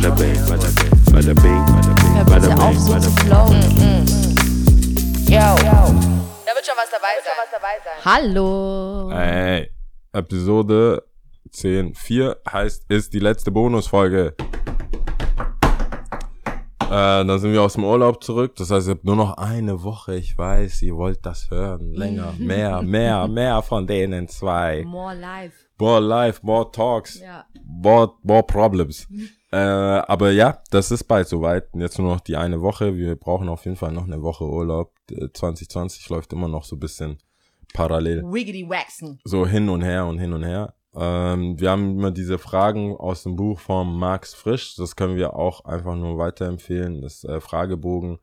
bada bing, bada bing, bada bing, bada bing, bada bitte auf, bing, so zu bing. flowen. Yo. Da wird schon was dabei sein. Hallo. Ey, Episode 10, 4 heißt, ist die letzte Bonusfolge. Äh, dann sind wir aus dem Urlaub zurück. Das heißt, ihr habt nur noch eine Woche. Ich weiß, ihr wollt das hören. Länger, mehr, mehr, mehr von denen zwei. More live. More life, more talks, Ja. more, more problems. äh, aber ja, das ist bald soweit. Jetzt nur noch die eine Woche. Wir brauchen auf jeden Fall noch eine Woche Urlaub. Äh, 2020 läuft immer noch so ein bisschen parallel Wiggity waxen. so hin und her und hin und her. Ähm, wir haben immer diese Fragen aus dem Buch von Max Frisch. Das können wir auch einfach nur weiterempfehlen. Das äh, Fragebogen.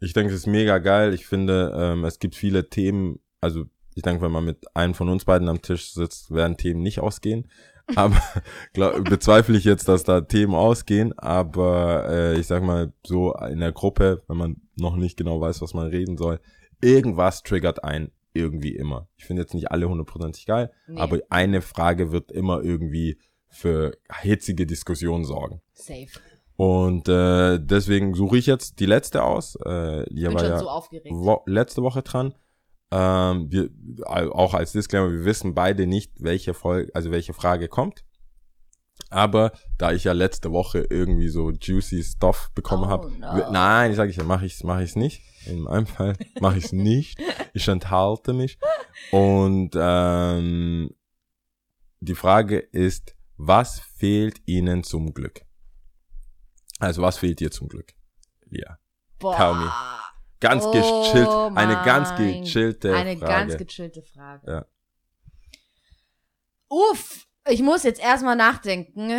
Ich denke, es ist mega geil. Ich finde, ähm, es gibt viele Themen. Also, ich denke, wenn man mit einem von uns beiden am Tisch sitzt, werden Themen nicht ausgehen. Aber glaub, bezweifle ich jetzt, dass da Themen ausgehen. Aber äh, ich sag mal, so in der Gruppe, wenn man noch nicht genau weiß, was man reden soll, irgendwas triggert ein irgendwie immer. Ich finde jetzt nicht alle hundertprozentig geil, Nee. aber eine Frage wird immer irgendwie für hitzige Diskussionen sorgen. Safe. Und äh, deswegen suche ich jetzt die letzte aus. Äh, ihr Bin war schon ja so aufgeregt. wo letzte Woche dran. Ähm, wir, au- auch als Disclaimer, wir wissen beide nicht, welche Folge, also welche Frage kommt. Aber da ich ja letzte Woche irgendwie so juicy Stuff bekommen Oh, habe, no. nein, sage ich ja, mache ich's, mache ich's nicht. In meinem Fall mache ich's nicht. Ich enthalte mich. Und ähm, die Frage ist, was fehlt Ihnen zum Glück? Also was fehlt dir zum Glück? Ja, Boah. tell me. Ganz Oh gechillt, eine ganz gechillte Eine Frage. ganz gechillte Frage. Ja. Uff, ich muss jetzt erstmal nachdenken.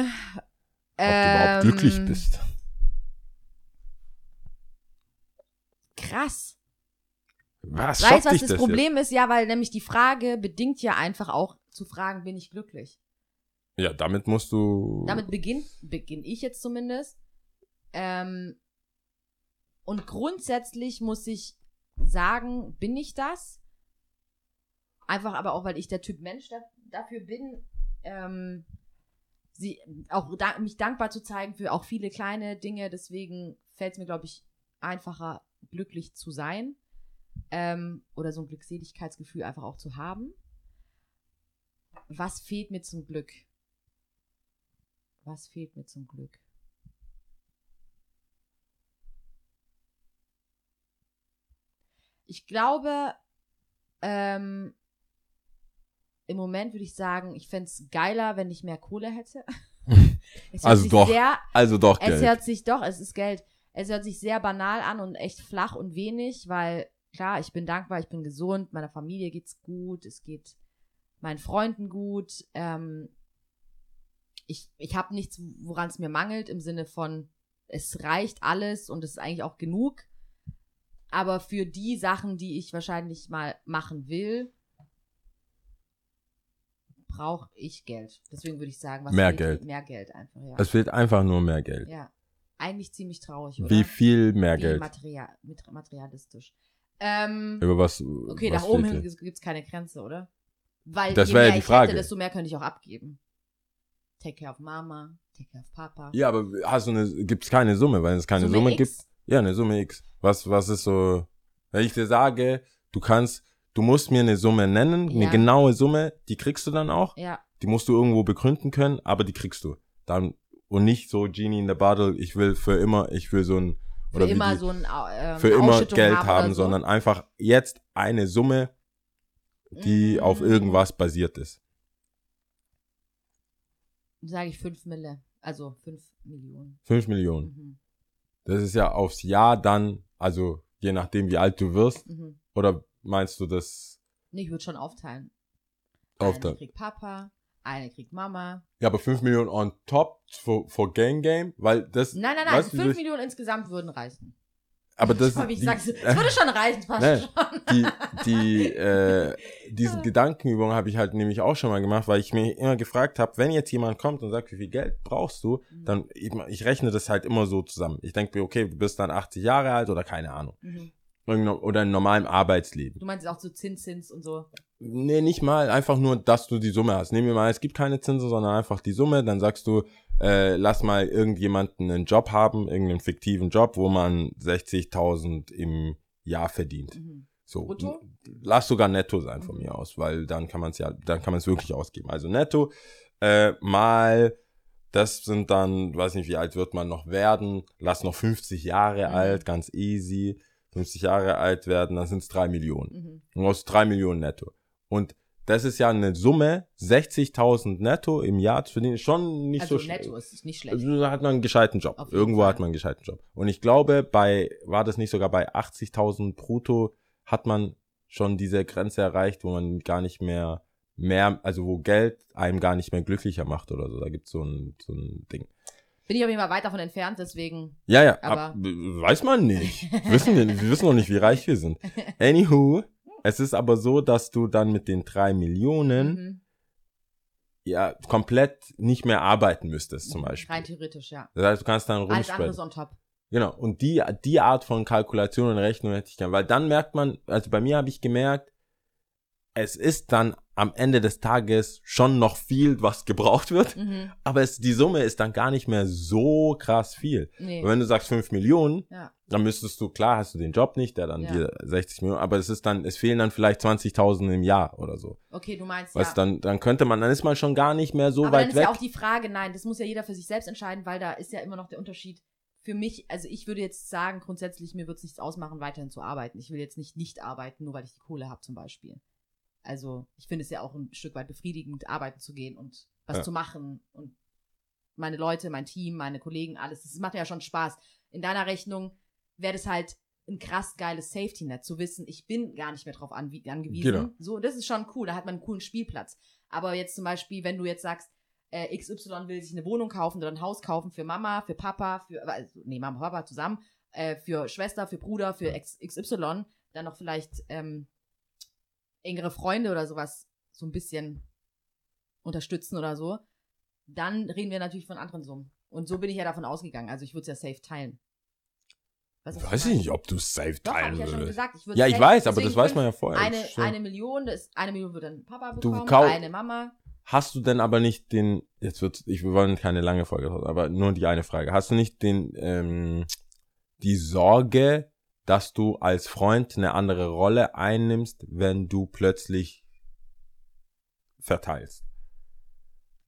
Ob du überhaupt Ähm, glücklich bist. Krass. Was? Weißt schockt was das das Problem ist? Ja, weil nämlich die Frage bedingt ja einfach auch zu fragen, bin ich glücklich? Jetzt? Ja, damit musst du. Damit beginnt, beginne ich jetzt zumindest. Ähm, und grundsätzlich muss ich sagen, bin ich das? Einfach aber auch, weil ich der Typ Mensch da, dafür bin, ähm, sie auch da, mich dankbar zu zeigen für auch viele kleine Dinge. Deswegen fällt es mir, glaube ich, einfacher, glücklich zu sein. Ähm, oder so ein Glückseligkeitsgefühl einfach auch zu haben. Was fehlt mir zum Glück? Was fehlt mir zum Glück? Ich glaube, ähm, im Moment würde ich sagen, ich fände es geiler, wenn ich mehr Kohle hätte. es Also doch, Sehr, Also doch, es Geld. hört sich doch, es ist Geld. Es hört sich sehr banal an und echt flach und wenig, weil klar, ich bin dankbar, ich bin gesund, meiner Familie geht's gut, es geht meinen Freunden gut. Ähm, ich ich habe nichts, woran es mir mangelt, im Sinne von, es reicht alles und es ist eigentlich auch genug. Aber für die Sachen, die ich wahrscheinlich mal machen will, brauche ich Geld. Deswegen würde ich sagen, was Mehr? Geld. Mehr Geld einfach, ja. es fehlt einfach nur mehr Geld. Ja, eigentlich ziemlich traurig, oder? Wie viel mehr Wie Geld? Material, materialistisch. Ähm, Über was? okay, was nach oben hin gibt es keine Grenze, oder? Weil Das je wär ja mehr die ich Frage. hätte, desto mehr könnte ich auch abgeben. Take care of Mama, take care of Papa. Ja, aber hast du eine, gibt's keine Summe, weil es keine Summe Summe, gibt? Ja, eine Summe X. Was, was ist so, wenn ich dir sage, du kannst, du musst mir eine Summe nennen, Ja. eine genaue Summe, die kriegst du dann auch. Ja, Die musst du irgendwo begründen können, aber die kriegst du. Dann, und nicht so Genie in the Bottle, ich will für immer, ich will so ein, für oder wie immer die, so ein Au- ähm, für immer Geld haben, haben, so. sondern einfach jetzt eine Summe, die Mm. auf irgendwas basiert ist. Sage ich 5 Mille, also 5 Millionen. Fünf Millionen. Mhm. Das ist ja aufs Jahr dann, also je nachdem, wie alt du wirst, Mhm. oder meinst du das Nee, ich würde schon aufteilen. auf eine kriegt Papa, eine kriegt Mama. ja, aber fünf Millionen on top for, for Gang Game, weil das, Nein, nein, nein, weißt du, 5 durch- Millionen insgesamt würden reichen. Aber das, mal, die, sag's. Es würde schon reichen, passt Nein. schon. die, die, äh, diese Gedankenübung habe ich halt nämlich auch schon mal gemacht, weil ich mir immer gefragt habe, wenn jetzt jemand kommt und sagt, wie viel Geld brauchst du, Mhm. dann, ich, ich rechne das halt immer so zusammen. Ich denke mir, okay, du bist dann 80 Jahre alt oder keine Ahnung. Mhm. Oder in normalem Arbeitsleben. Du meinst auch so Zins, Zins und so. Nee, nicht mal, einfach nur, dass du die Summe hast. Nehmen wir mal, es gibt keine Zinsen, sondern einfach die Summe, dann sagst du, äh, lass mal irgendjemanden einen Job haben, irgendeinen fiktiven Job, wo man 60.000 im Jahr verdient. Mhm. So, Brutto? lass sogar netto sein von Mhm. mir aus, weil dann kann man es ja, dann kann man es wirklich ausgeben. Also netto äh, mal, das sind dann, weiß nicht, wie alt wird man noch werden, lass noch 50 Jahre Mhm. alt, ganz easy, 50 Jahre alt werden, dann sind es drei Millionen. Mhm. Und aus drei Millionen netto. Und das ist ja eine Summe, 60.000 netto im Jahr zu verdienen, schon nicht Also so sch- netto ist es nicht schlecht. also da hat man einen gescheiten Job. Irgendwo Fall. hat man einen gescheiten Job. Und ich glaube, bei, war das nicht sogar bei 80.000 brutto, hat man schon diese Grenze erreicht, wo man gar nicht mehr, mehr, also wo Geld einem gar nicht mehr glücklicher macht oder so. Da gibt's so ein, so ein Ding. Bin ich auf jeden Fall weit davon entfernt, deswegen. Ja, ja, Aber- ab, weiß man nicht. wissen wir, wir wissen noch nicht, wie reich wir sind. Anywho, es ist aber so, dass du dann mit den drei Millionen Mhm. ja komplett nicht mehr arbeiten müsstest, zum Beispiel. Rein theoretisch, ja. Das heißt, du kannst dann Alles rumsprechen. ist on top. Genau. Und die, die Art von Kalkulation und Rechnung hätte ich gern. Weil dann merkt man, also bei mir habe ich gemerkt, es ist dann am Ende des Tages schon noch viel, was gebraucht wird. Mhm. Aber es, die Summe ist dann gar nicht mehr so krass viel. Nee. Wenn du sagst 5 Millionen, Ja. dann müsstest du, klar hast du den Job nicht, der dann Ja. dir 60 Millionen, aber es ist dann, es fehlen dann vielleicht 20.000 im Jahr oder so. Okay, du meinst Was ja. dann, dann könnte man, dann ist man schon gar nicht mehr so Aber dann weit ist weg. ja auch die Frage, nein, das muss ja jeder für sich selbst entscheiden, weil da ist ja immer noch der Unterschied. Für mich, also ich würde jetzt sagen, grundsätzlich, mir wird es nichts ausmachen, weiterhin zu arbeiten. Ich will jetzt nicht nicht arbeiten, nur weil ich die Kohle habe zum Beispiel. Also ich finde es ja auch ein Stück weit befriedigend, arbeiten zu gehen und was Ja. zu machen und meine Leute, mein Team, meine Kollegen, alles. Das macht ja schon Spaß. In deiner Rechnung wäre das halt ein krass geiles Safety-Net, zu wissen, ich bin gar nicht mehr drauf anwie- angewiesen. Genau. So, das ist schon cool, da hat man einen coolen Spielplatz. Aber jetzt zum Beispiel, wenn du jetzt sagst, äh, XY will sich eine Wohnung kaufen oder ein Haus kaufen für Mama, für Papa, für, also, nee, Mama, Papa zusammen, äh, für Schwester, für Bruder, für X, XY, dann noch vielleicht ähm, engere Freunde oder sowas so ein bisschen unterstützen oder so, dann reden wir natürlich von anderen Summen. Und so bin ich ja davon ausgegangen. Also ich würde es ja safe teilen. Du, was weiß ich nicht, ob du es safe teilen ich ja würdest. gesagt. Ich Ja, ich weiß, aber das weiß man ja vorher. Eine, eine Million, das, eine Million wird dann Papa Du bekommen, kau- eine Mama. Hast du denn aber nicht den, jetzt wird, ich, wir wollen keine lange Folge, aber nur die eine Frage. Hast du nicht den, ähm, die Sorge, dass du als Freund eine andere Rolle einnimmst, wenn du plötzlich verteilst?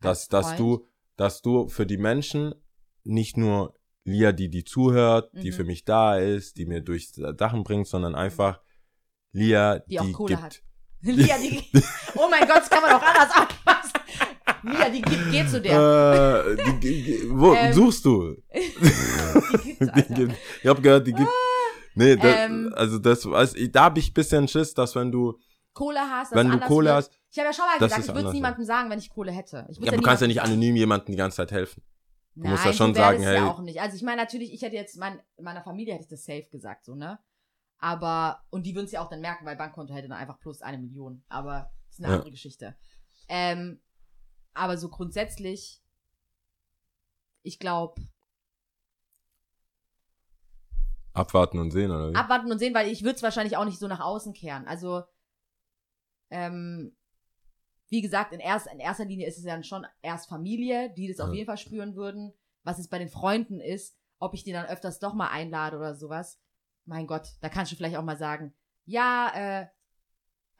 Dass, dass du, dass du für die Menschen nicht nur Lia, die die zuhört, die Mhm. für mich da ist, die mir durchs Dachen bringt, sondern einfach Lia, Die auch Kohle gibt, hat. Lia, die, oh mein Gott, das kann man auch anders aufpassen. Lia, die gibt, geht zu der. Äh, die, die, die, wo Ähm, suchst du? die gibt's, Die gibt, ich habe gehört, die gibt. Nee, das, Ähm. also das, also ich, da habe ich bisschen Schiss, dass wenn du, Kohle hast, dass wenn du Kohle wird. hast, Ich habe ja schon mal gesagt, ich würde es niemandem sagen, wenn ich Kohle hätte. Ich würd's ja, du kannst ja nicht anonym jemandem die ganze Zeit helfen. Du Nein, musst ja schon sagen, das hey- ja auch nicht. Also ich meine natürlich, ich hätte jetzt mein, meiner Familie hätte ich das safe gesagt, so ne. Aber und die würden es ja auch dann merken, weil Bankkonto hätte dann einfach plus eine Million. Aber das ist eine Ja. andere Geschichte. Ähm, aber so grundsätzlich, ich glaube, Abwarten und sehen, oder wie? abwarten und sehen, weil ich würde es wahrscheinlich auch nicht so nach außen kehren. Also, ähm, wie gesagt, in, erst, in erster Linie ist es ja schon erst Familie, die das auf Ja. jeden Fall spüren würden. Was es bei den Freunden ist, ob ich die dann öfters doch mal einlade oder sowas. Mein Gott, da kannst du vielleicht auch mal sagen, ja, äh,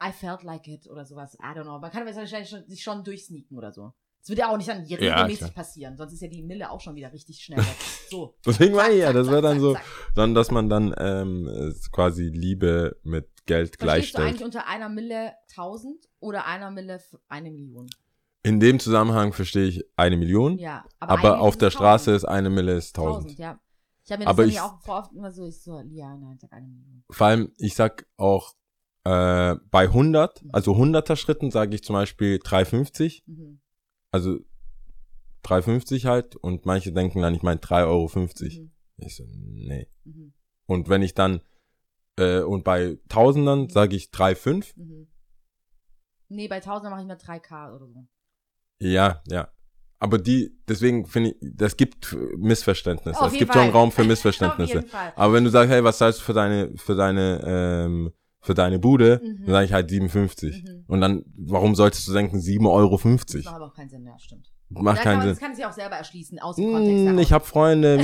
I felt like it oder sowas. I don't know. Man kann wahrscheinlich schon, sich schon durchsneaken oder so. Das wird ja auch nicht dann Ja, regelmäßig klar. passieren, sonst ist ja die Mille auch schon wieder richtig schnell weg. So. Deswegen meine ich ja, das wäre dann so, sondern dass man dann ähm, quasi Liebe mit Geld Verstehst du eigentlich gleichstellt. unter einer Mille 1000 oder einer Mille eine Million? In dem Zusammenhang verstehe ich eine Million, Ja. aber, eigentlich auf der es Straße 1000. ist eine Mille ist 1000. 1000, ja. Ich habe mir das Aber dann ich- auch vor oft immer so, ich so, ja, nein, sag eine Million. Vor allem, ich sag auch äh, bei 100, also 100er Schritten sage ich zum Beispiel 3,50, Mhm. Also 3,50 halt und manche denken dann, ich meine 3,50 Euro. Mhm. Ich so, nee. Mhm. Und wenn ich dann, äh, und bei Tausendern sage ich 3,5, Mhm. Nee, bei 1000 mache ich mal 3K oder so. ja, ja. Aber die, deswegen finde ich, das gibt Missverständnisse. Auf es gibt schon Fall. Raum für Auf Missverständnisse. jeden Fall. Aber wenn du sagst, hey, was zahlst du für deine, für deine, ähm, für deine Bude, Mhm. dann sage ich halt 57. Mhm. Und dann, warum solltest du denken 7,50 Euro? Das macht aber auch keinen Sinn, ja, stimmt. macht Da keinen man, Sinn. das kann sich auch selber erschließen, aus dem Kontext Mm, heraus. ich habe Freunde.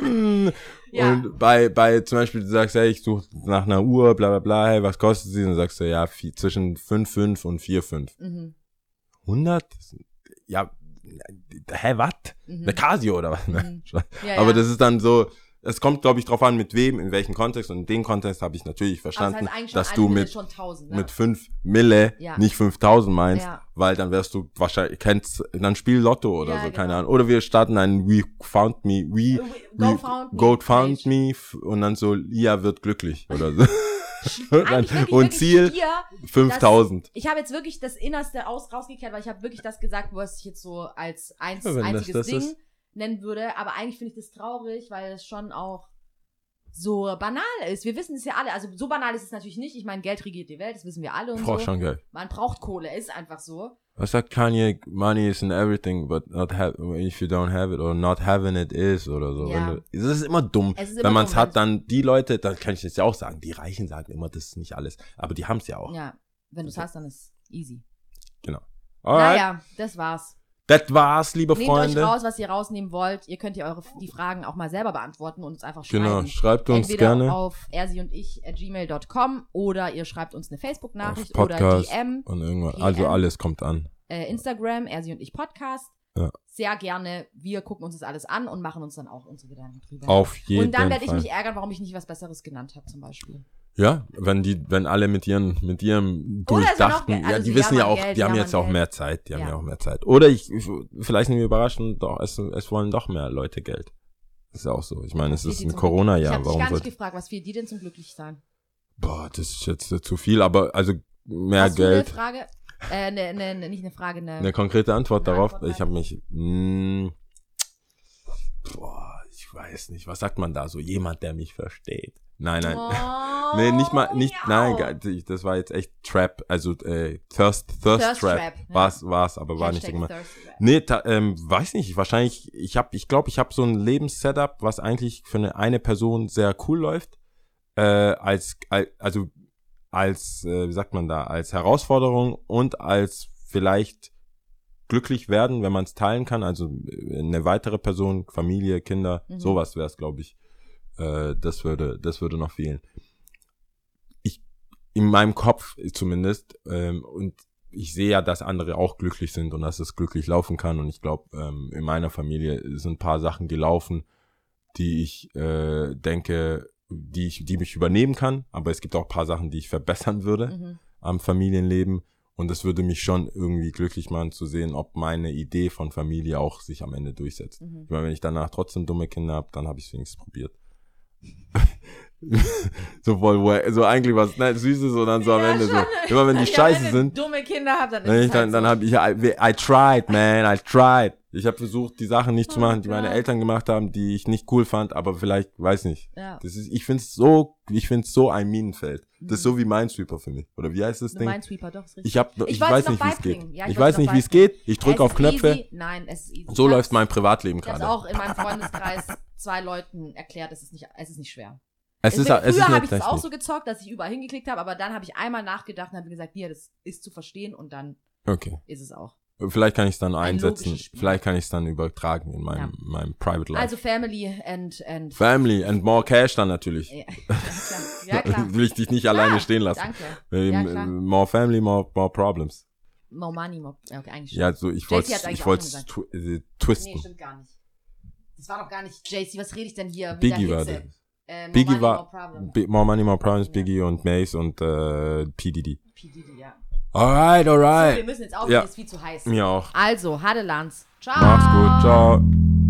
mm. Ja. Und bei, bei zum Beispiel, du sagst, hey, ich suche nach einer Uhr, bla bla bla, hey, was kostet sie? Und dann sagst du, ja, vi- zwischen 5,5 und 4,5. Mhm. 100? Ja, hä, was? Mhm. Eine Casio oder was? Mhm. Ja, Aber ja. das ist dann so, es kommt, glaube ich, drauf an, mit wem, in welchem Kontext. Und in dem Kontext habe ich natürlich Aber das verstanden, heißt dass du Mille mit, schon 1000, ne? mit 5 Mille Ja. nicht 5000 meinst, Ja. weil dann wärst du wahrscheinlich, kennst, dann spiel Lotto oder Ja, so, keine genau. Ahnung. Oder wir starten ein We Found Me, We, Go We Found Me Go Found Page. Me und dann so, Lia wird glücklich oder so. und dann, und Ziel Stier, 5000. Ich habe jetzt wirklich das Innerste aus, rausgekehrt, weil ich habe wirklich das gesagt, was ich jetzt so als eins, wenn das einziges das Ding ist. Nennen würde. Aber eigentlich finde ich das traurig, weil es schon auch so banal ist. Wir wissen es ja alle. Also so banal ist es natürlich nicht. Ich meine, Geld regiert die Welt, das wissen wir alle und Boah, so. schon geil. Man braucht Kohle, ist einfach so. Was sagt Kanye? Money is in everything, but not have, if you don't have it or not having it is oder so. Ja. Du, das ist immer dumm. Es ist immer Wenn man es hat, dann die Leute, dann kann ich jetzt ja auch sagen, die Reichen sagen immer, das ist nicht alles. Aber die haben es ja auch. Ja, wenn du es hast, dann ist easy. Alright. Naja, das war's. Das war's, liebe Nehmt Freunde. euch raus, was ihr rausnehmen wollt. Ihr könnt ja eure die Fragen auch mal selber beantworten und uns einfach schreiben. Genau, schreibt uns Entweder gerne auf ersi und ich at gmail.com oder ihr schreibt uns eine Facebook-Nachricht oder DM, und irgendwas. PM. Also alles kommt an. äh, Instagram, ersi und ich Podcast. Ja. Sehr gerne. Wir gucken uns das alles an und machen uns dann auch unsere Gedanken drüber. Auf jeden und dann werde ich Fall. mich ärgern, warum ich nicht was Besseres genannt habe, zum Beispiel. Ja, wenn die, wenn alle mit ihren, mit ihrem noch durchdachten, Geld. ja, Also die wissen ja auch, Geld, die haben jetzt Mann, auch Geld. mehr Zeit, die haben Ja. ja auch mehr Zeit. Oder ich, ich vielleicht sind wir überraschend, doch, es, es wollen doch mehr Leute Geld. Das ist ja auch so. Ich meine, es ist ein Corona-Jahr. Ich habe gar nicht gefragt, was fehlt dir denn zum Glücklichsein? boah, das ist jetzt äh, zu viel, aber also mehr Hast Geld. du eine Frage? Äh, ne, ne, ne, nicht eine Frage, eine. Eine konkrete Antwort Eine darauf. Antwort ich habe mich, mh, boah, ich weiß nicht, was sagt man da so? Jemand, der mich versteht. Nein, nein. Oh, Nee, nicht mal, nicht, ja. nein, das war jetzt echt Trap, also äh, Thirst, Thirst, Thirst Trap, Trap, ja. war's, war's, aber war nicht Hashtag immer. Thirst Trap. Nee, ta, ähm, weiß nicht, wahrscheinlich, ich hab, ich glaube, ich habe so ein Lebenssetup, was eigentlich für eine, eine Person sehr cool läuft, äh, als, al- also als, äh, wie sagt man da, als Herausforderung und als vielleicht glücklich werden, wenn man es teilen kann, also äh, eine weitere Person, Familie, Kinder, Mhm. sowas wäre es, glaube ich. Äh, das würde, das würde noch fehlen. Ich, in meinem Kopf zumindest, ähm, und ich sehe ja, dass andere auch glücklich sind und dass es glücklich laufen kann. Und ich glaube, ähm, in meiner Familie sind ein paar Sachen gelaufen, die ich äh, denke, die ich, die mich übernehmen kann. Aber es gibt auch ein paar Sachen, die ich verbessern würde Mhm. am Familienleben. Und es würde mich schon irgendwie glücklich machen zu sehen, ob meine Idee von Familie auch sich am Ende durchsetzt. Mhm. Ich meine, wenn ich danach trotzdem dumme Kinder habe, dann habe ich es wenigstens probiert. so voll, wo- so eigentlich was ne, Süßes und dann so am Ja, Ende so. schon. Immer wenn die Ja, scheiße wenn sind, dumme Kinder habt, dann ist ich, dann, halt dann so. habe ich, I, I tried, man, I tried. Ich habe versucht, die Sachen nicht zu Oh machen, die meine. Eltern gemacht haben, die ich nicht cool fand, aber vielleicht, weiß nicht. Ja. Das ist, ich find's so, ich find's so ein Minenfeld. Das ist so wie Minesweeper für mich. Oder wie heißt das Ding? Minesweeper, doch, ist richtig. Ich, hab, ich, Ich weiß nicht, wie es geht. Ja, ich ich weiß nicht, wie es geht. Ich drücke auf Knöpfe. Easy. Nein, es ist easy. So läuft mein Privatleben Ich habe gerade. auch in meinem Freundeskreis zwei Leuten erklärt, es ist nicht, es ist nicht schwer. Es ist, Früher es ist habe ich es auch so gezockt, dass ich überall hingeklickt habe, aber dann habe ich einmal nachgedacht und habe gesagt, nee, das ist zu verstehen und dann Okay. ist es auch. Vielleicht kann ich es dann Ein einsetzen. Vielleicht kann ich es dann übertragen in meinem, meinem Private Life. Also Family and and Family and more cash dann natürlich. ja, ja, klar. Ja, klar. Will ich dich nicht alleine stehen lassen. Danke. Ähm, Ja, more family, more, more problems. More money, more. ja, Okay, eigentlich Ja, so ich wollte ich wollte schon tw äh, Nee, twisten. stimmt gar nicht. Das war doch gar nicht JC, was rede ich denn hier? Biggie war das. Äh, Biggie money, war- more problem. Bi- more money, more problems, Ja. Biggie und Mace und äh, PDD. P. Diddy, ja. Alright, So, wir alright. müssen jetzt aufhören, Ja. ist viel zu heiß. Mir auch. Also, Hadelands. Ciao. Mach's gut, ciao.